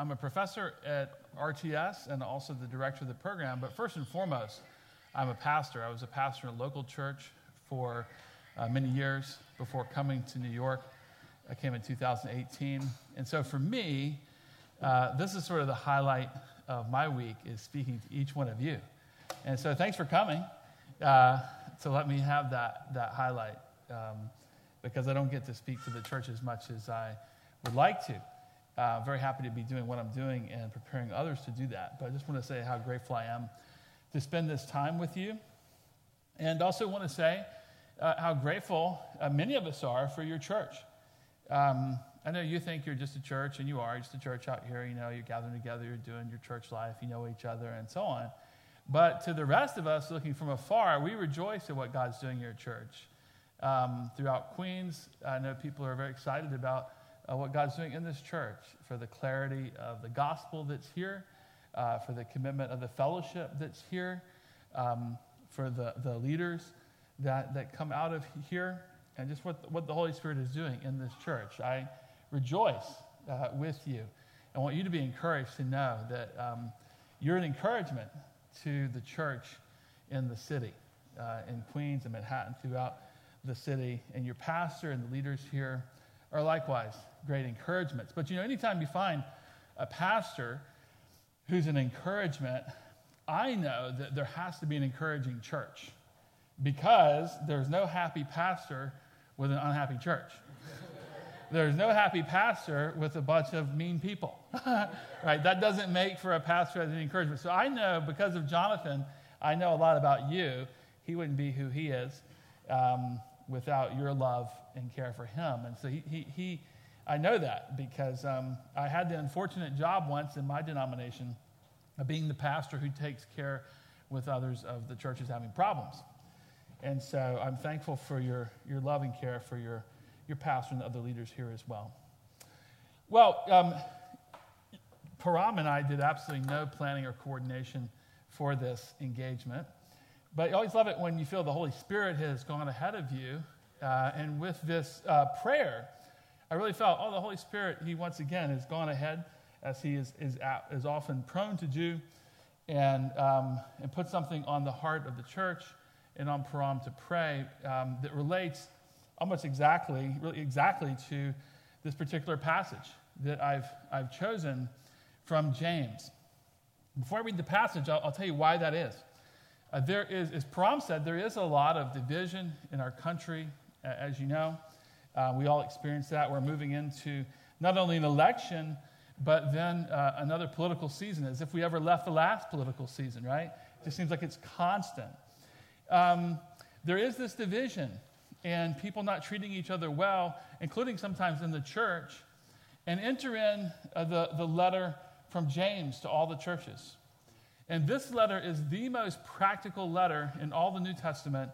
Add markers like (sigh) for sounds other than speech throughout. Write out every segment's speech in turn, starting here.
I'm a professor at RTS and also the director of the program, but first and foremost, I'm a pastor. I was a pastor in a local church for uh, many years before coming to New York. I came in 2018. And so for me, uh, this is sort of the highlight of my week is speaking to each one of you. And so thanks for coming uh, to let me have that, that highlight um, because I don't get to speak to the church as much as I would like to. Uh, very happy to be doing what I'm doing and preparing others to do that. But I just want to say how grateful I am to spend this time with you. And also want to say uh, how grateful uh, many of us are for your church. Um, I know you think you're just a church, and you are just a church out here. You know, you're gathering together, you're doing your church life, you know each other, and so on. But to the rest of us looking from afar, we rejoice at what God's doing here at church. Um, throughout Queens, I know people are very excited about uh, what God's doing in this church for the clarity of the gospel that's here, uh, for the commitment of the fellowship that's here, um, for the, the leaders that, that come out of here, and just what, what the Holy Spirit is doing in this church. I rejoice uh, with you. I want you to be encouraged to know that um, you're an encouragement to the church in the city, uh, in Queens and Manhattan, throughout the city. And your pastor and the leaders here are likewise great encouragements. But you know, anytime you find a pastor who's an encouragement, I know that there has to be an encouraging church because there's no happy pastor with an unhappy church. (laughs) There's no happy pastor with a bunch of mean people, (laughs) right? That doesn't make for a pastor as an encouragement. So I know because of Jonathan, I know a lot about you. He wouldn't be who he is um, without your love and care for him. And so he, he, he I know that because um, I had the unfortunate job once in my denomination of being the pastor who takes care with others of the churches having problems. And so I'm thankful for your, your love and care for your your pastor and the other leaders here as well. Well, um, Param and I did absolutely no planning or coordination for this engagement. But I always love it when you feel the Holy Spirit has gone ahead of you. Uh, and with this uh, prayer, I really felt, oh, the Holy Spirit, He once again has gone ahead, as He is, is, is often prone to do, and, um, and put something on the heart of the church and on Param to pray um, that relates almost exactly, really exactly to this particular passage that I've, I've chosen from James. Before I read the passage, I'll, I'll tell you why that is. Uh, there is, as Param said, there is a lot of division in our country, uh, as you know. Uh, we all experience that. We're moving into not only an election, but then uh, another political season, as if we ever left the last political season, right? It just seems like it's constant. Um, there is this division and people not treating each other well, including sometimes in the church, and enter in uh, the, the letter from James to all the churches. And this letter is the most practical letter in all the New Testament,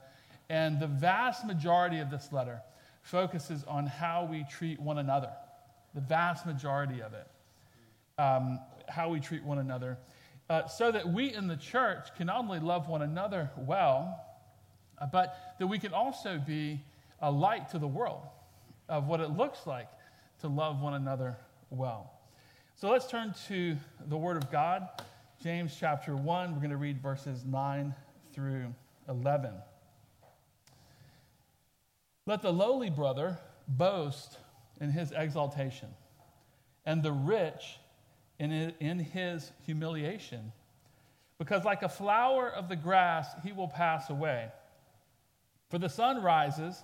and the vast majority of this letter focuses on how we treat one another. The vast majority of it. Um, how we treat one another. Uh, so that we in the church can not only love one another well, uh, but that we can also be a light to the world of what it looks like to love one another well. So let's turn to the Word of God, James chapter 1. We're going to read verses 9 through 11. Let the lowly brother boast in his exaltation, and the rich in his humiliation, because like a flower of the grass, he will pass away. For the sun rises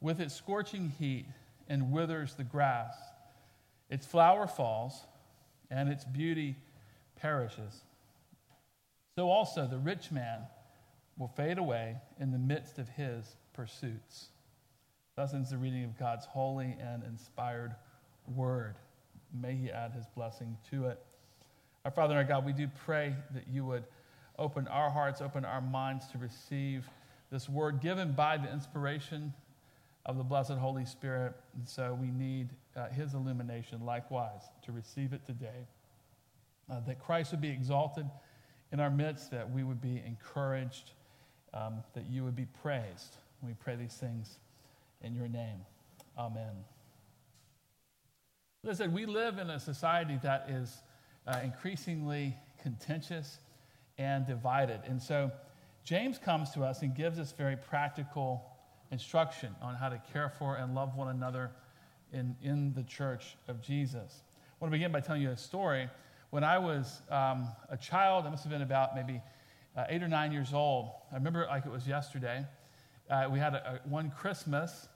with its scorching heat and withers the grass. Its flower falls, and its beauty perishes. So also the rich man will fade away in the midst of his pursuits. Thus ends the reading of God's holy and inspired word. May he add his blessing to it. Our Father and our God, we do pray that you would open our hearts, open our minds to receive this word given by the inspiration of the blessed Holy Spirit. And so we need uh, his illumination likewise to receive it today. Uh, that Christ would be exalted in our midst, that we would be encouraged, um, that you would be praised. We pray these things in your name. Amen. Listen, we live in a society that is uh, increasingly contentious and divided. And so James comes to us and gives us very practical instruction on how to care for and love one another in, in the church of Jesus. I want to begin by telling you a story. When I was um, a child, I must have been about maybe uh, eight or nine years old. I remember it like it was yesterday. Uh, we had a, a, one Christmas,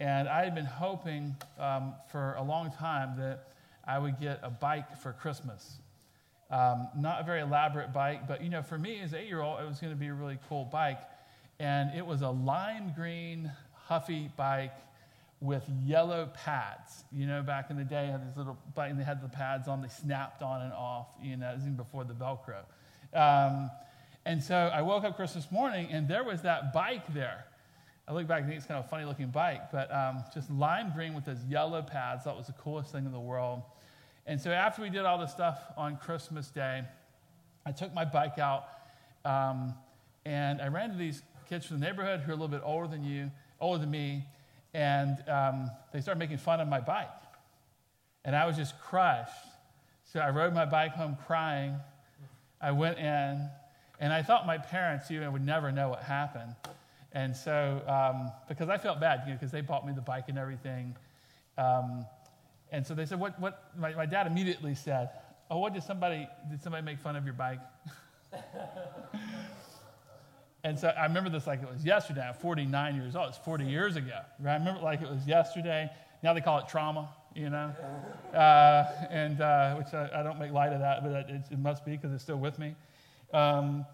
and I had been hoping um, for a long time that I would get a bike for Christmas. Um, not a very elaborate bike, but you know, for me as an eight-year-old, it was going to be a really cool bike, and it was a lime green Huffy bike with yellow pads. You know, back in the day, had this little and they had the pads on. They snapped on and off. You know, even before the Velcro. Um, and so I woke up Christmas morning, and there was that bike there. I look back and think it's kind of a funny looking bike, but um, just lime green with those yellow pads. That was the coolest thing in the world. And so after we did all this stuff on Christmas Day, I took my bike out um, and I ran to these kids from the neighborhood who are a little bit older than you, older than me, and um, they started making fun of my bike. And I was just crushed. So I rode my bike home crying. I went in, and I thought my parents even would never know what happened. And so, um, because I felt bad, you know, because they bought me the bike and everything. Um, and so they said, what, what, my, my dad immediately said, oh, what did somebody, did somebody make fun of your bike? (laughs) and so I remember this like it was yesterday. I'm 49 years old. It's 40 years ago. Right? I remember like it was yesterday. Now they call it trauma, you know, (laughs) uh, and uh, which I, I, don't make light of that, but it, it must be because it's still with me. Um,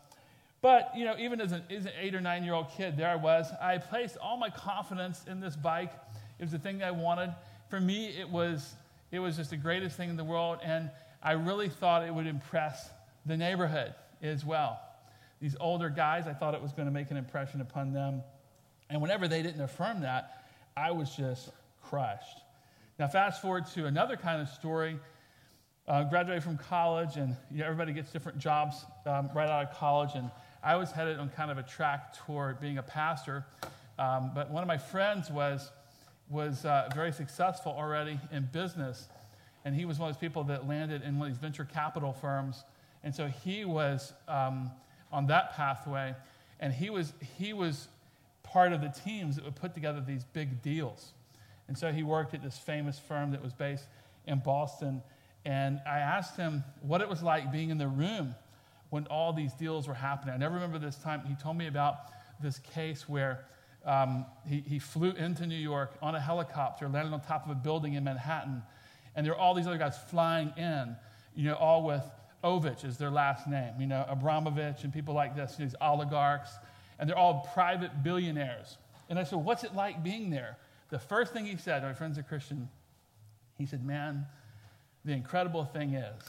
but, you know, even as an, as an eight or nine year old kid, there I was. I placed all my confidence in this bike. It was the thing I wanted. For me, it was, it was just the greatest thing in the world. And I really thought it would impress the neighborhood as well. These older guys, I thought it was going to make an impression upon them. And whenever they didn't affirm that, I was just crushed. Now, fast forward to another kind of story. Uh, graduated from college, and you know, everybody gets different jobs um, right out of college. And I was headed on kind of a track toward being a pastor. Um, but one of my friends was, was uh, very successful already in business. And he was one of those people that landed in one of these venture capital firms. And so he was um, on that pathway. And he was, he was part of the teams that would put together these big deals. And so he worked at this famous firm that was based in Boston. And I asked him what it was like being in the room when all these deals were happening. I never remember this time. He told me about this case where um, he, he flew into New York on a helicopter, landed on top of a building in Manhattan, and there were all these other guys flying in, you know, all with Ovich is their last name, you know, Abramovich and people like this, these oligarchs, and they're all private billionaires. And I said, What's it like being there? The first thing he said, my friend's a Christian, he said, Man, the incredible thing is,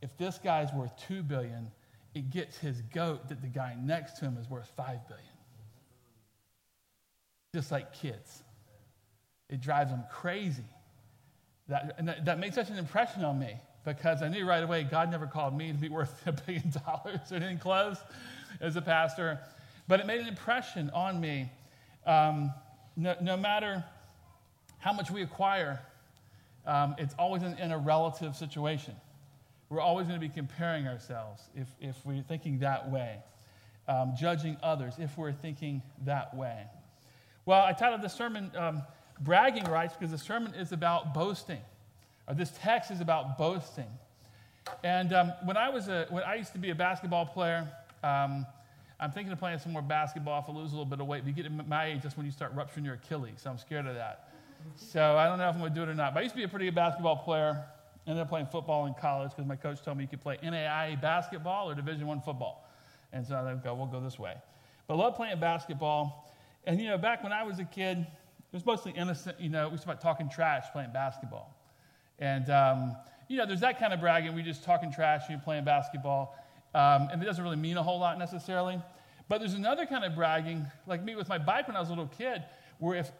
if this guy's worth 2 billion, it gets his goat that the guy next to him is worth five billion. Just like kids. It drives them crazy. That, that, that makes such an impression on me because I knew right away God never called me to be worth (laughs) a billion dollars or anything close as a pastor. But it made an impression on me. Um, no, no, matter how much we acquire, um, it's always in, in a relative situation. We're always going to be comparing ourselves if, if we're thinking that way, um, judging others if we're thinking that way. Well, I titled the sermon um, Bragging Rights because the sermon is about boasting, or this text is about boasting. And um, when I was a, when I used to be a basketball player, um, I'm thinking of playing some more basketball if I lose a little bit of weight. But you get to my age, that's when you start rupturing your Achilles. So I'm scared of that. So I don't know if I'm going to do it or not. But I used to be a pretty good basketball player. Ended up playing football in college because my coach told me you could play NAIA basketball or Division One football. And so I go, we'll go this way. But I love playing basketball. And, you know, back when I was a kid, it was mostly innocent. You know, we used to talking trash playing basketball. And, um, you know, there's that kind of bragging. We just talking trash, you playing basketball. Um, and it doesn't really mean a whole lot necessarily. But there's another kind of bragging, like me with my bike when I was a little kid, where if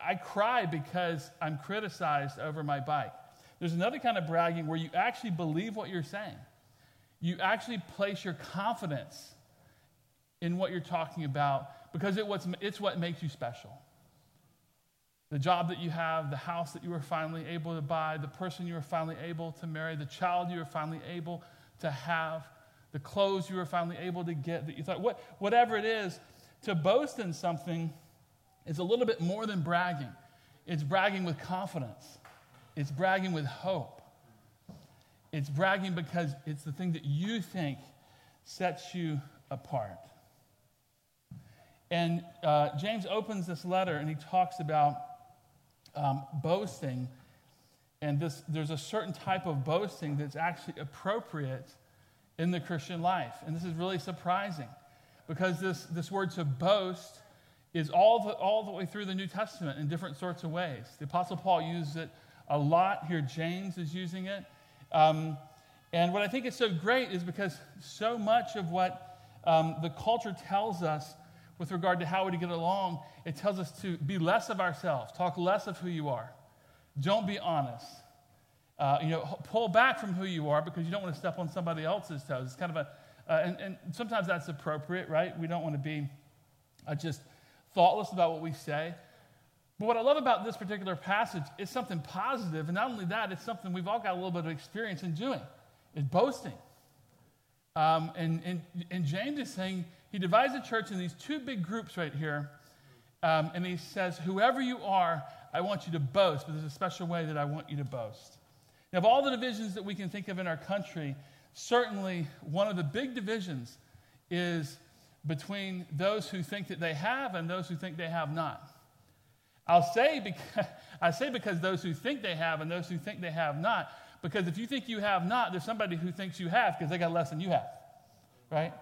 I cry because I'm criticized over my bike. There's another kind of bragging where you actually believe what you're saying. You actually place your confidence in what you're talking about because it it's what makes you special. The job that you have, the house that you were finally able to buy, the person you were finally able to marry, the child you were finally able to have, the clothes you were finally able to get that you thought, what, whatever it is, to boast in something is a little bit more than bragging. It's bragging with confidence, it's bragging with hope. It's bragging because it's the thing that you think sets you apart. And uh, James opens this letter and he talks about um, boasting. And this, there's a certain type of boasting that's actually appropriate in the Christian life. And this is really surprising because this, this word to boast is all the, all the way through the New Testament in different sorts of ways. The Apostle Paul uses it a lot. Here, James is using it. Um, and what I think is so great is because so much of what um, the culture tells us with regard to how we get along, it tells us to be less of ourselves, talk less of who you are. Don't be honest. Uh, you know, pull back from who you are because you don't want to step on somebody else's toes. It's kind of a, uh, and, and, sometimes that's appropriate, right? We don't want to be uh, just thoughtless about what we say. But what I love about this particular passage is something positive, and not only that, it's something we've all got a little bit of experience in doing. It's boasting. Um, and, and, and James is saying he divides the church in these two big groups right here. Um, and he says, Whoever you are, I want you to boast, but there's a special way that I want you to boast. Now, of all the divisions that we can think of in our country, certainly one of the big divisions is between those who think that they have and those who think they have not. I'll say because, (laughs) I say because those who think they have and those who think they have not, because if you think you have not, there's somebody who thinks you have because they got less than you have, right?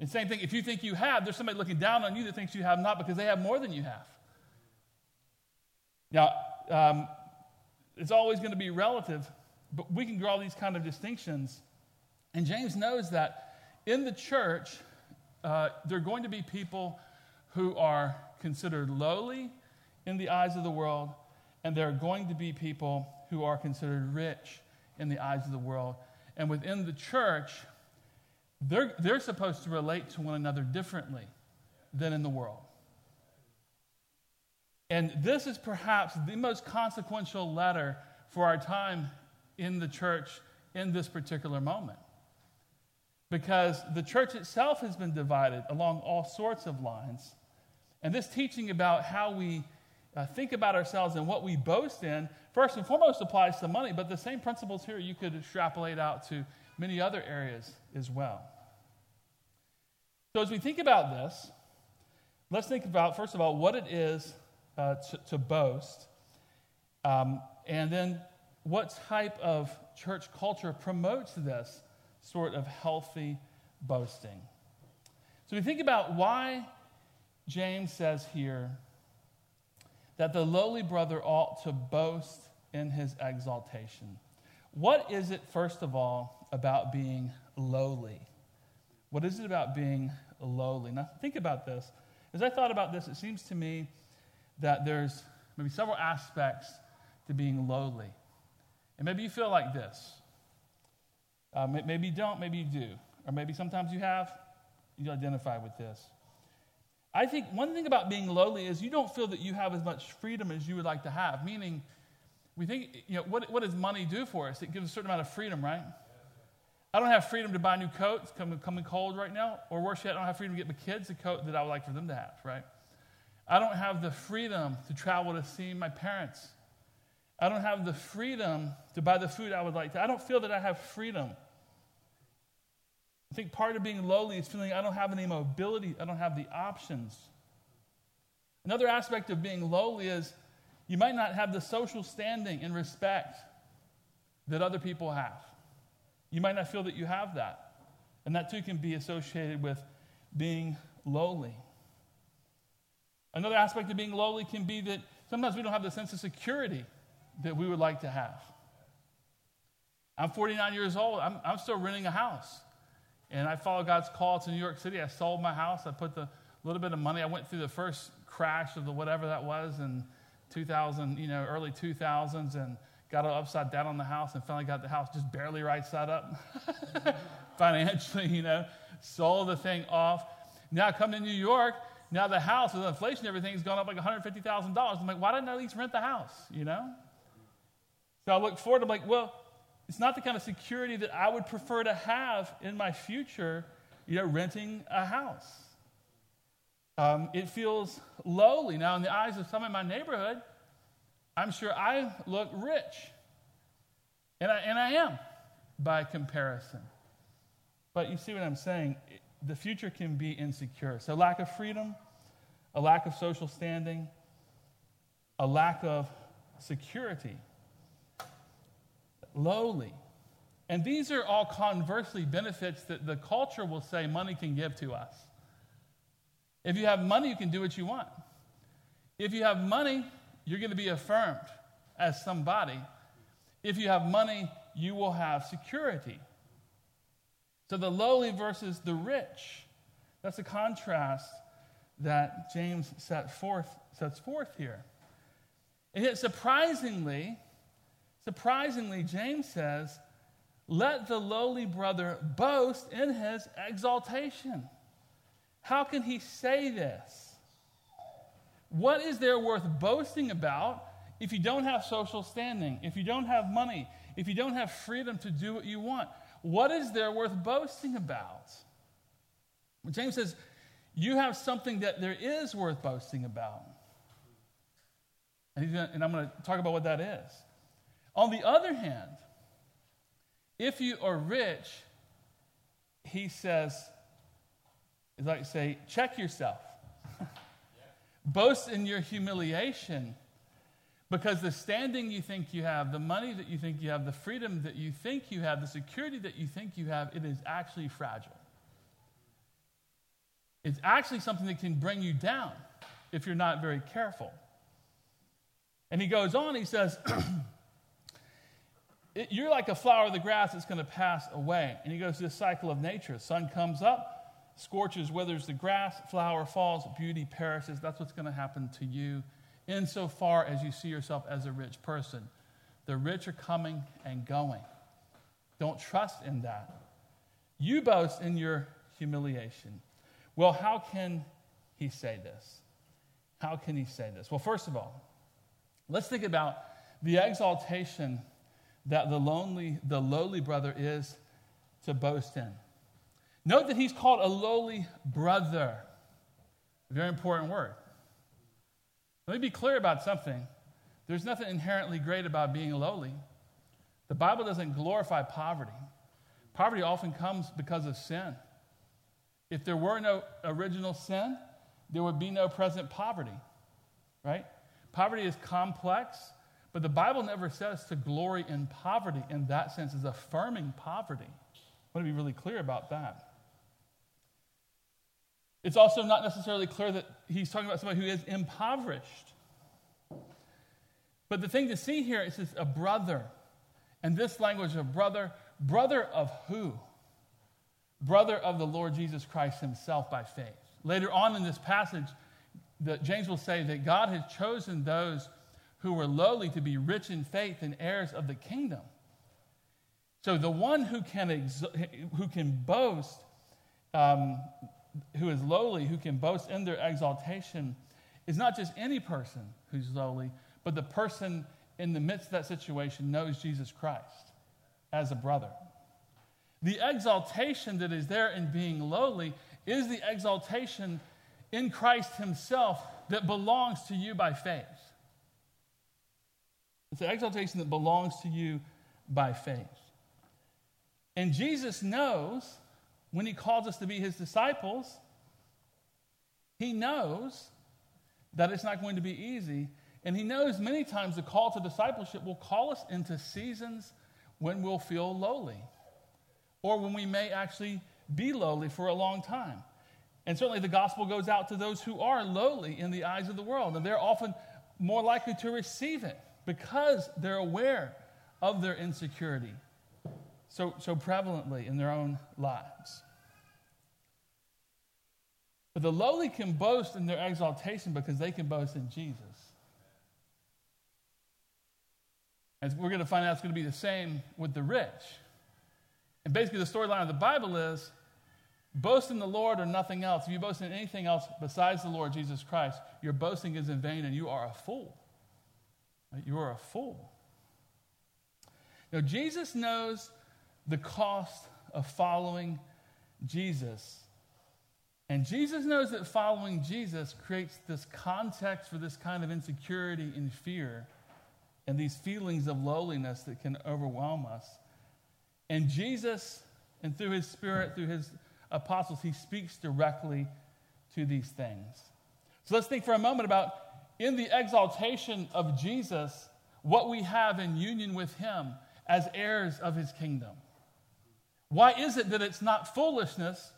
And same thing, if you think you have, there's somebody looking down on you that thinks you have not because they have more than you have. Now, um, it's always going to be relative, but we can draw these kind of distinctions. And James knows that in the church, uh, there are going to be people who are considered lowly in the eyes of the world, and there are going to be people who are considered rich in the eyes of the world. And within the church, they're, they're supposed to relate to one another differently than in the world. And this is perhaps the most consequential letter for our time in the church in this particular moment. Because the church itself has been divided along all sorts of lines. And this teaching about how we uh, think about ourselves and what we boast in, first and foremost applies to money, but the same principles here you could extrapolate out to many other areas as well. So, as we think about this, let's think about, first of all, what it is uh, to, to, boast, um, and then what type of church culture promotes this sort of healthy boasting. So, we think about why James says here that the lowly brother ought to boast in his exaltation. What is it, first of all, about being lowly? What is it about being lowly? Now, think about this. As I thought about this, it seems to me that there's maybe several aspects to being lowly. And maybe you feel like this. Uh, maybe you don't, maybe you do. Or maybe sometimes you have, you identify with this. I think one thing about being lowly is you don't feel that you have as much freedom as you would like to have. Meaning, we think, you know, what, what does money do for us? It gives a certain amount of freedom, right? I don't have freedom to buy new coats coming, coming cold right now, or worse yet, I don't have freedom to get my kids a coat that I would like for them to have, right? I don't have the freedom to travel to see my parents. I don't have the freedom to buy the food I would like to. I don't feel that I have freedom. I think part of being lowly is feeling I don't have any mobility, I don't have the options. Another aspect of being lowly is you might not have the social standing and respect that other people have. You might not feel that you have that. And that too can be associated with being lowly. Another aspect of being lowly can be that sometimes we don't have the sense of security that we would like to have. I'm 49 years old. I'm, I'm still renting a house. And I followed God's call to New York City. I sold my house. I put the little bit of money. I went through the first crash of the whatever that was in 2000, you know, early 2000s, and got it upside down on the house and finally got the house just barely right side up (laughs) financially, you know, sold the thing off. Now I come to New York Now the house with inflation, everything's gone up like $150,000. I'm like, why didn't I at least rent the house? You know? So I look forward, I'm like, well, it's not the kind of security that I would prefer to have in my future, you know, renting a house. Um, it feels lowly. Now, in the eyes of some in my neighborhood, I'm sure I look rich. And I, and I am by comparison. But you see what I'm saying? The future can be insecure. So, lack of freedom, a lack of social standing, a lack of security, lowly. And these are all conversely benefits that the culture will say money can give to us. If you have money, you can do what you want. If you have money, you're going to be affirmed as somebody. If you have money, you will have security. So the lowly versus the rich. That's a contrast that James set forth, sets forth here. And yet, surprisingly, surprisingly, James says, let the lowly brother boast in his exaltation. How can he say this? What is there worth boasting about if you don't have social standing, if you don't have money, if you don't have freedom to do what you want? What is there worth boasting about? James says, You have something that there is worth boasting about. And, gonna, and I'm going to talk about what that is. On the other hand, if you are rich, he says, is like say, check yourself. Boast in your humiliation because the standing you think you have, the money that you think you have, the freedom that you think you have, the security that you think you have, it is actually fragile. It's actually something that can bring you down if you're not very careful. And he goes on, he says, (clears throat) You're like a flower of the grass that's going to pass away. And he goes the cycle of nature. Sun comes up, scorches, withers the grass, flower falls, beauty perishes. That's what's going to happen to you insofar as you see yourself as a rich person. The rich are coming and going. Don't trust in that. You boast in your humiliation. Well, how can he say this? How can he say this? Well, first of all, let's think about the exaltation that the lonely, the lowly brother is to boast in. Note that he's called a lowly brother. Very important word. Let me be clear about something. There's nothing inherently great about being lowly. The Bible doesn't glorify poverty. Poverty often comes because of sin. If there were no original sin, there would be no present poverty, right? Poverty is complex, but the Bible never says to glory in poverty in that sense, is affirming poverty. I want to be really clear about that. It's also not necessarily clear that he's talking about somebody who is impoverished. But the thing to see here is this a brother. And this language of brother, brother of who? Brother of the Lord Jesus Christ himself by faith. Later on in this passage, that James will say that God has chosen those who were lowly to be rich in faith and heirs of the kingdom. So the one who can, exo- who can boast um, who is lowly, who can boast in their exaltation, is not just any person who's lowly, but the person in the midst of that situation knows Jesus Christ as a brother. The exaltation that is there in being lowly is the exaltation in Christ Himself that belongs to you by faith. It's the exaltation that belongs to you by faith. And Jesus knows when he calls us to be his disciples, he knows that it's not going to be easy. And he knows many times the call to discipleship will call us into seasons when we'll feel lowly or when we may actually be lowly for a long time. And certainly the gospel goes out to those who are lowly in the eyes of the world. And they're often more likely to receive it because they're aware of their insecurity so, so prevalently in their own lives. But the lowly can boast in their exaltation because they can boast in Jesus. And we're going to find out it's going to be the same with the rich. And basically, the storyline of the Bible is Boast in the Lord or nothing else. If you boast in anything else besides the Lord Jesus Christ, your boasting is in vain and you are a fool. You are a fool. Now, Jesus knows the cost of following Jesus. And Jesus knows that following Jesus creates this context for this kind of insecurity and fear and these feelings of lowliness that can overwhelm us. And Jesus, and through his Spirit, through his apostles, he speaks directly to these things. So let's think for a moment about in the exaltation of Jesus, what we have in union with him as heirs of his kingdom. Why is it that it's not foolishness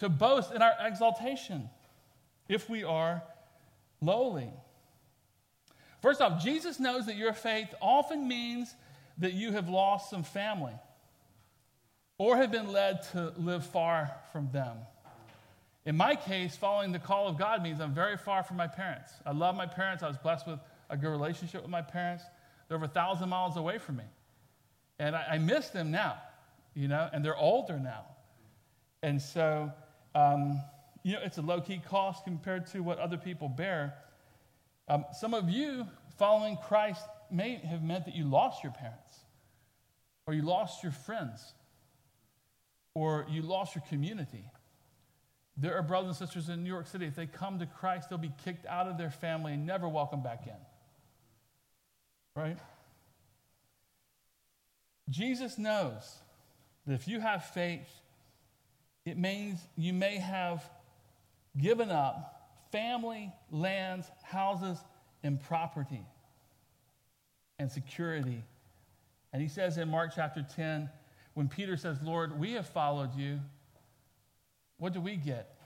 to boast in our exaltation if we are lowly? First off, Jesus knows that your faith often means that you have lost some family or have been led to live far from them. In my case, following the call of God means I'm very far from my parents. I love my parents. I was blessed with a good relationship with my parents. They're over a thousand miles away from me. And I, I miss them now, you know, and they're older now. And so, um, you know, it's a low key cost compared to what other people bear. Um, some of you following Christ may have meant that you lost your parents, or you lost your friends, or you lost your community. There are brothers and sisters in New York City, if they come to Christ, they'll be kicked out of their family and never welcome back in. Right? Jesus knows that if you have faith, it means you may have given up family, lands, houses, and property and security. And he says in Mark chapter 10, when Peter says, Lord, we have followed you, what do we get?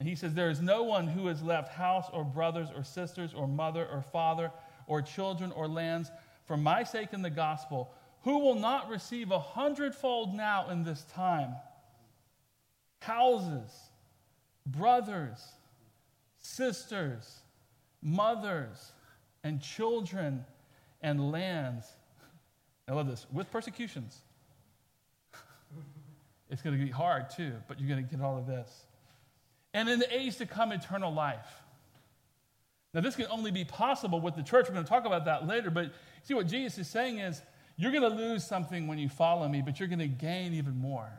And he says, There is no one who has left house or brothers or sisters or mother or father or children or lands for my sake in the gospel who will not receive a hundredfold now in this time houses, brothers, sisters, mothers, and children and lands I love this. With persecutions. (laughs) it's going to be hard too, but you're going to get all of this. And in the age to come, eternal life. Now, this can only be possible with the church. We're going to talk about that later, but see what Jesus is saying is you're going to lose something when you follow me, but you're going to gain even more.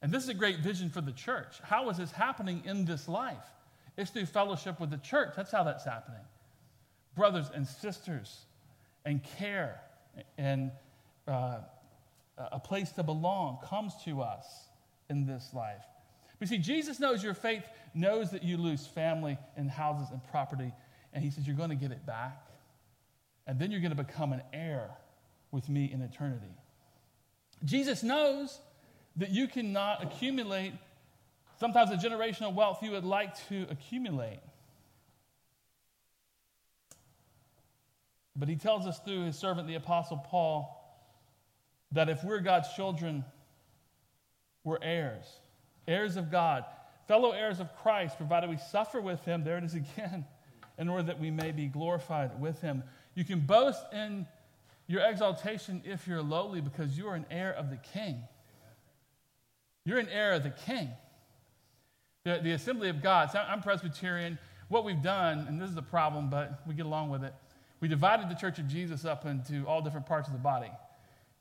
And this is a great vision for the church. How is this happening in this life? It's through fellowship with the church. That's how that's happening. Brothers and sisters, and care and uh, a place to belong comes to us in this life. But see, Jesus knows your faith knows that you lose family and houses and property, and He says you're going to get it back. And then you're going to become an heir with me in eternity. Jesus knows that you cannot accumulate sometimes the generational wealth you would like to accumulate. But he tells us through his servant, the Apostle Paul, that if we're God's children, we're heirs, heirs of God, fellow heirs of Christ, provided we suffer with him. There it is again, (laughs) in order that we may be glorified with him. You can boast in your exaltation if you're lowly because you are an heir of the king. You're an heir of the king. The, the Assembly of God, so I'm Presbyterian. What we've done, and this is the problem, but we get along with it we divided the church of Jesus up into all different parts of the body.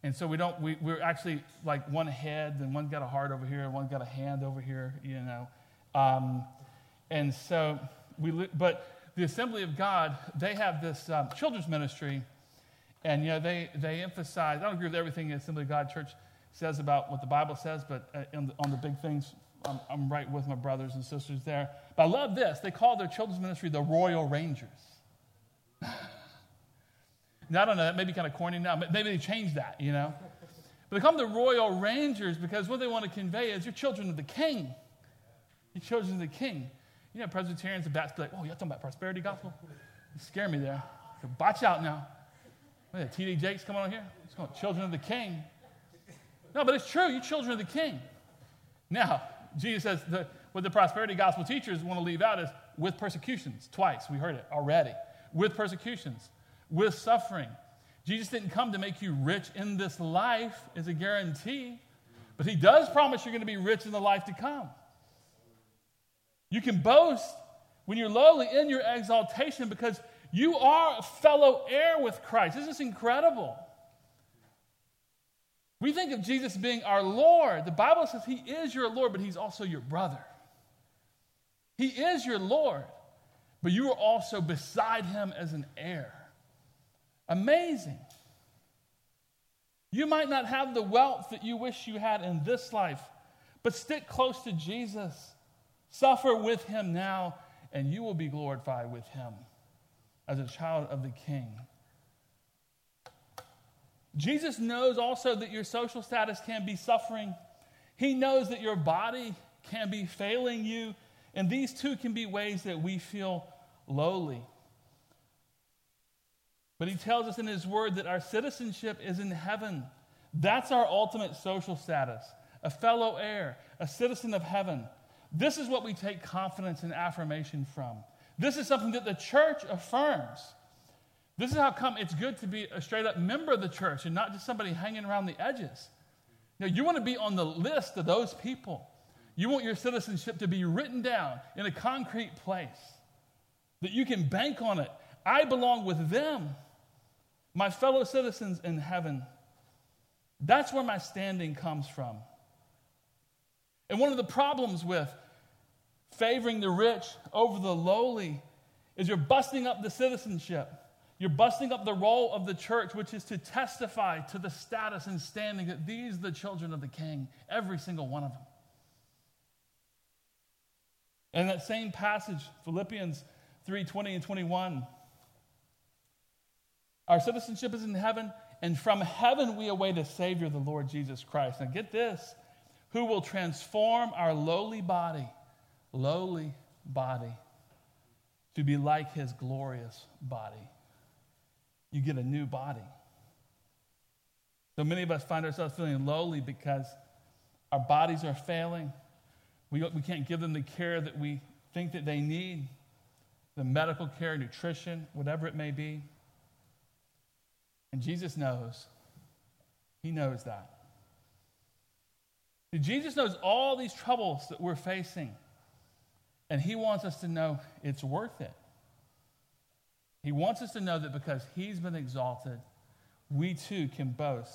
And so we don't, we, we're actually like one head, and one's got a heart over here, and one's got a hand over here, you know. Um, and so we, but the Assembly of God, they have this um, children's ministry, and, you know, they, they emphasize, I don't agree with everything the Assembly of God Church says about what the Bible says, but uh, the, on the big things, I'm, I'm right with my brothers and sisters there. But I love this. They call their children's ministry the Royal Rangers. (laughs) now, I don't know, that may be kind of corny now. Maybe they changed that, you know. But they call them the Royal Rangers because what they want to convey is you're children of the king. You're children of the king. You know, Presbyterians and Baptists be like, oh, you're talking about prosperity gospel? You scare me there. So watch out now. T.D. Jakes coming on here? It's called children of the king. No, but it's true. You're children of the king. Now, Jesus says what the prosperity gospel teachers want to leave out is with persecutions. Twice. We heard it already. With persecutions with suffering. Jesus didn't come to make you rich in this life as a guarantee, But he does promise you're going to be rich in the life to come. You can boast when you're lowly in your exaltation because you are a fellow heir with Christ. This is incredible. We think of Jesus being our Lord. The Bible says he is your Lord, but he's also your brother. He is your Lord, but you are also beside him as an heir. Amazing. You might not have the wealth that you wish you had in this life, but stick close to Jesus. Suffer with him now, and you will be glorified with him as a child of the king. Jesus knows also that your social status can be suffering. He knows that your body can be failing you. And these two can be ways that we feel lowly. But he tells us in his word that our citizenship is in heaven. That's our ultimate social status a fellow heir, a citizen of heaven. This is what we take confidence and affirmation from. This is something that the church affirms. This is how come it's good to be a straight up member of the church and not just somebody hanging around the edges. Now, you want to be on the list of those people. You want your citizenship to be written down in a concrete place that you can bank on it. I belong with them, my fellow citizens in heaven. That's where my standing comes from. And one of the problems with favoring the rich over the lowly is you're busting up the citizenship. You're busting up the role of the church, which is to testify to the status and standing that these are the children of the king, every single one of them. And that same passage, Philippians 3 20 and 21. Our citizenship is in heaven, and from heaven we await a Savior, the Lord Jesus Christ. Now get this who will transform our lowly body, lowly body, to be like his glorious body. You get a new body. So many of us find ourselves feeling lowly because our bodies are failing, we, we can't give them the care that we think that they need the medical care, nutrition, whatever it may be. And Jesus knows. He knows that. Jesus knows all these troubles that we're facing, and He wants us to know it's worth it. He wants us to know that because He's been exalted, we too can boast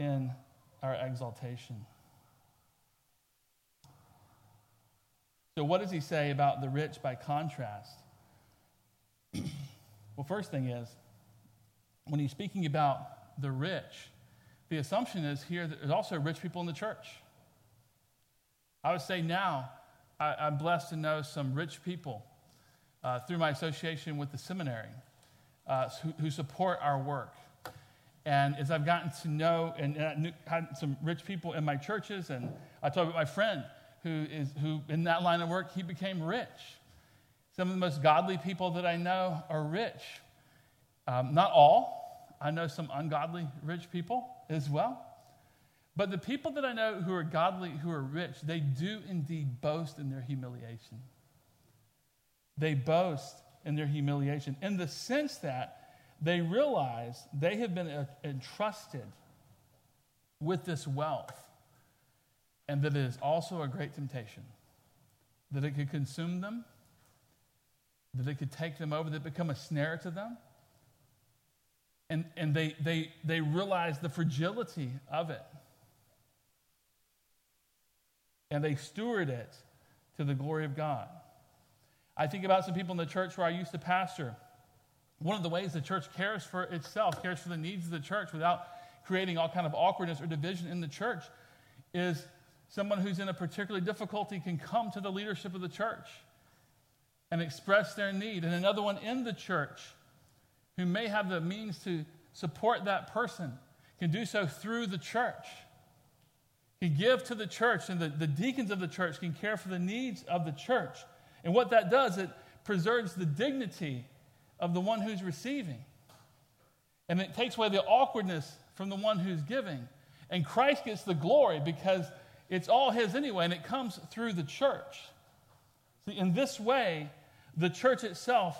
in our exaltation. So, what does he say about the rich by contrast? (clears throat) well, first thing is, when he's speaking about the rich, the assumption is here that there's also rich people in the church. I would say now, I, am blessed to know some rich people uh, through my association with the seminary uh, who, who, support our work. And as I've gotten to know and, and I knew, had some rich people in my churches, and I talked about my friend who is who in that line of work he became rich. Some of the most godly people that I know are rich. Um, not all. I know some ungodly rich people as well. But the people that I know who are godly, who are rich, they do indeed boast in their humiliation. They boast in their humiliation in the sense that they realize they have been entrusted with this wealth and that it is also a great temptation, that it could consume them, that it could take them over, that it become a snare to them. And, and they, they, they realize the fragility of it. And they steward it to the glory of God. I think about some people in the church where I used to pastor. One of the ways the church cares for itself, cares for the needs of the church without creating all kind of awkwardness or division in the church, is someone who's in a particular difficulty can come to the leadership of the church and express their need. And another one in the church who may have the means to support that person can do so through the church. Can give to the church, and the, the deacons of the church can care for the needs of the church. And what that does, it preserves the dignity of the one who's receiving. And it takes away the awkwardness from the one who's giving. And Christ gets the glory because it's all His anyway, and it comes through the church. See, in this way, the church itself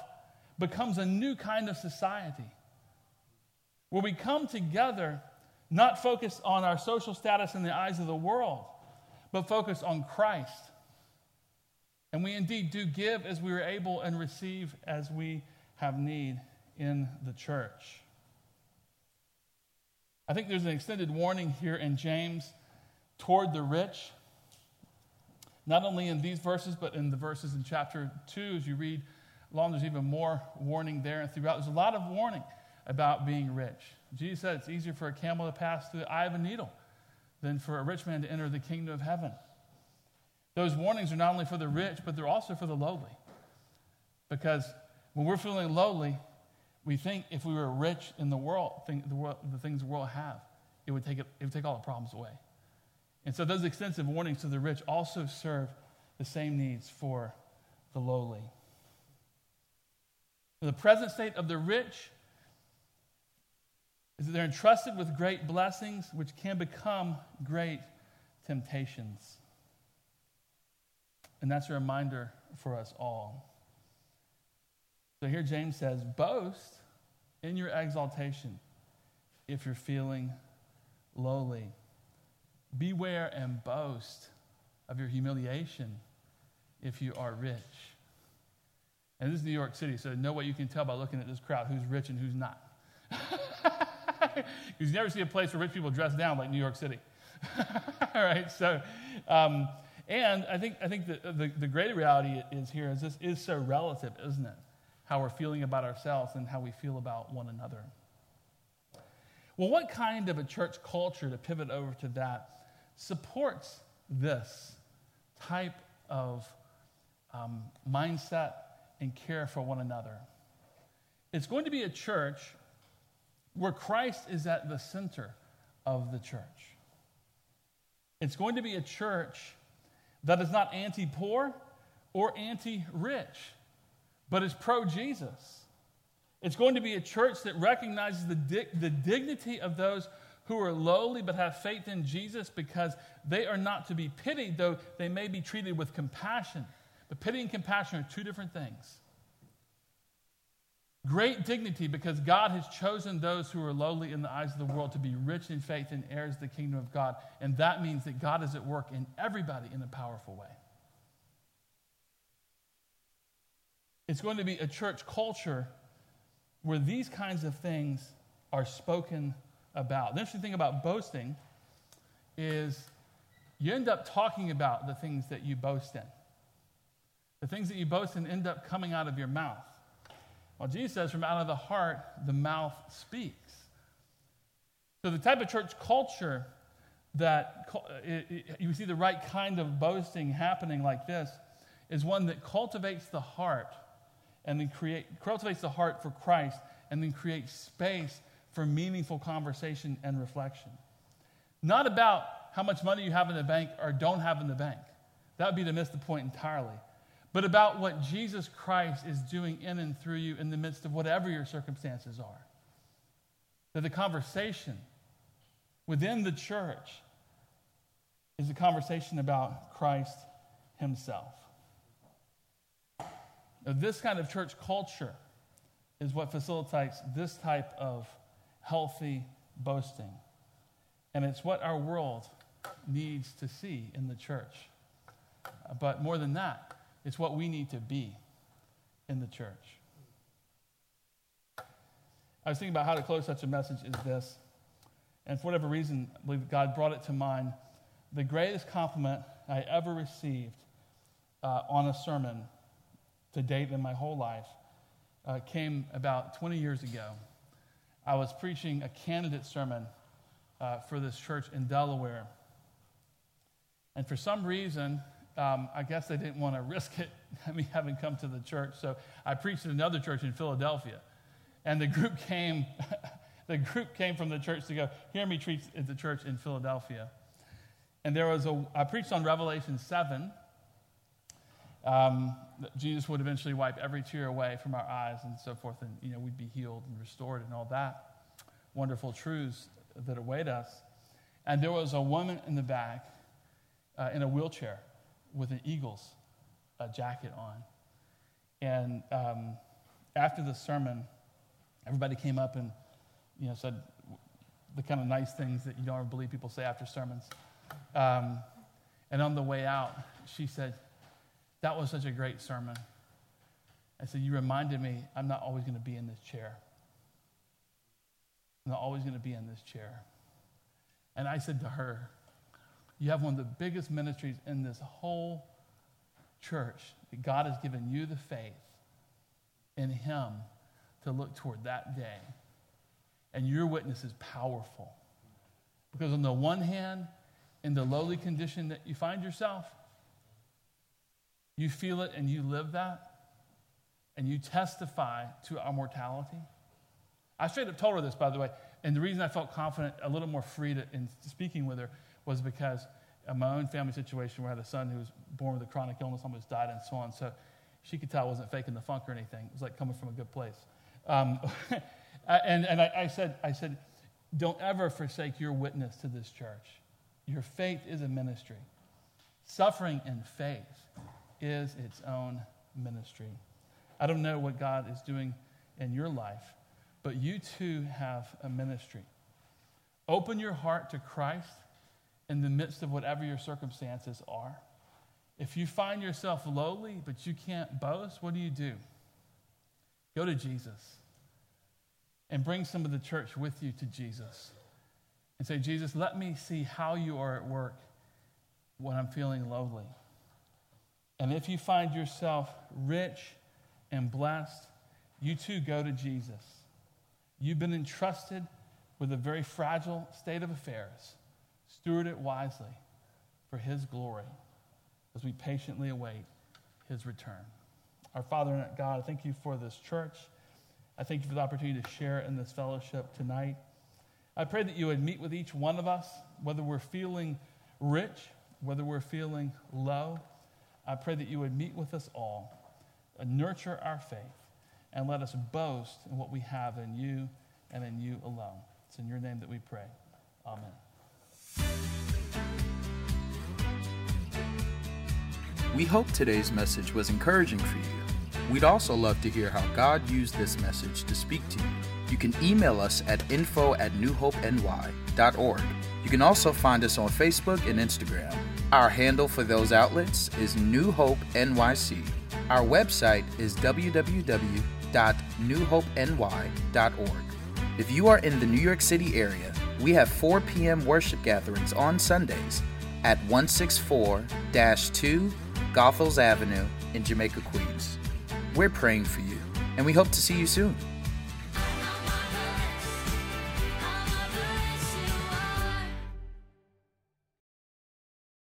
becomes a new kind of society where we come together not focused on our social status in the eyes of the world, but focused on Christ. And we indeed do give as we are able and receive as we have need in the church. I think there's an extended warning here in James toward the rich, not only in these verses, but in the verses in chapter 2. As you read along, there's even more warning there and throughout. There's a lot of warning about being rich. Jesus said it's easier for a camel to pass through the eye of a needle than for a rich man to enter the kingdom of heaven. Those warnings are not only for the rich, but they're also for the lowly. Because when we're feeling lowly, we think if we were rich in the world, think the, world, the things the world have, it would, take it, it would take all the problems away. And so those extensive warnings to the rich also serve the same needs for the lowly. The present state of the rich is that they're entrusted with great blessings, which can become great temptations. And that's a reminder for us all. So here James says, boast in your exaltation if you're feeling lowly. Beware and boast of your humiliation if you are rich. And this is New York City, so no way you can tell by looking at this crowd who's rich and who's not. (laughs) (laughs) Because you never see a place where rich people dress down like New York City. (laughs) All right, so, um, and I think, I think the, the, the greater reality is here is this is so relative, isn't it? How we're feeling about ourselves and how we feel about one another. Well, what kind of a church culture, to pivot over to that, supports this type of um, mindset and care for one another? It's going to be a church where Christ is at the center of the church. It's going to be a church that is not anti poor or anti rich, but is pro Jesus. It's going to be a church that recognizes the, di- the dignity of those who are lowly but have faith in Jesus because they are not to be pitied, though they may be treated with compassion. But pity and compassion are two different things. Great dignity because God has chosen those who are lowly in the eyes of the world to be rich in faith and heirs of the kingdom of God. And that means that God is at work in everybody in a powerful way. It's going to be a church culture where these kinds of things are spoken about. The interesting thing about boasting is you end up talking about the things that you boast in. The things that you boast in end up coming out of your mouth. Well, Jesus says, from out of the heart, the mouth speaks. So, the type of church culture that uh, you see the right kind of boasting happening like this is one that cultivates the heart and then create, cultivates the heart for Christ and then creates space for meaningful conversation and reflection. Not about how much money you have in the bank or don't have in the bank. That would be to miss the point entirely but about what Jesus Christ is doing in and through you in the midst of whatever your circumstances are. That the conversation within the church is a conversation about Christ Himself. Now, this kind of church culture is what facilitates this type of healthy boasting. And it's what our world needs to see in the church. But more than that, it's what we need to be in the church. I was thinking about how to close such a message as this. And for whatever reason, I believe God brought it to mind. The greatest compliment I ever received uh, on a sermon to date in my whole life uh, came about 20 years ago. I was preaching a candidate sermon uh, for this church in Delaware. And for some reason, um, I guess they didn't want to risk it, (laughs) I me having come to the church. So I preached at another church in Philadelphia. And the group came, (laughs) the group came from the church to go, hear me preach at the church in Philadelphia. And there was a, I preached on Revelation 7. Um, Jesus would eventually wipe every tear away from our eyes and so forth, and you know we'd be healed and restored and all that wonderful truths that await us. And there was a woman in the back uh, in a wheelchair with an Eagles uh, jacket on. And um, after the sermon, everybody came up and you know, said, the kind of nice things that you don't ever believe people say after sermons. Um, and on the way out, she said, That was such a great sermon. I said, You reminded me I'm not always going to be in this chair. I'm not always going to be in this chair. And I said to her, You have one of the biggest ministries in this whole church. God has given you the faith in Him to look toward that day. And your witness is powerful. Because, on the one hand, in the lowly condition that you find yourself, you feel it and you live that, and you testify to our mortality. I straight up told her this, by the way, and the reason I felt confident, a little more free to, in speaking with her, was because of my own family situation where I had a son who was born with a chronic illness, almost died, and so on. So she could tell I wasn't faking the funk or anything. It was like coming from a good place. Um, (laughs) and and I, I, said, I said, don't ever forsake your witness to this church. Your faith is a ministry. Suffering in faith is its own ministry. I don't know what God is doing in your life, but you too have a ministry. Open your heart to Christ in the midst of whatever your circumstances are. If you find yourself lowly, but you can't boast, what do you do? Go to Jesus and bring some of the church with you to Jesus and say, Jesus, let me see how you are at work when I'm feeling lowly. And if you find yourself rich and blessed, you too go to Jesus. You've been entrusted with a very fragile state of affairs. Steward it wisely for His glory as we patiently await His return. Our Father and God, I thank you for this church. I thank you for the opportunity to share in this fellowship tonight. I pray that you would meet with each one of us, whether we're feeling rich, whether we're feeling low. I pray that you would meet with us all, nurture our faith, and let us boast in what we have in you and in you alone. It's in your name that we pray. Amen. We hope today's message was encouraging for you. We'd also love to hear how God used this message to speak to you. You can email us at info at newhopeny.org. You can also find us on Facebook and Instagram. Our handle for those outlets is New Hope NYC. Our website is www.newhopeny.org. If you are in the New York City area, we have 4 p.m. worship gatherings on Sundays at 164 2 Goethals Avenue in Jamaica, Queens. We're praying for you, and we hope to see you soon.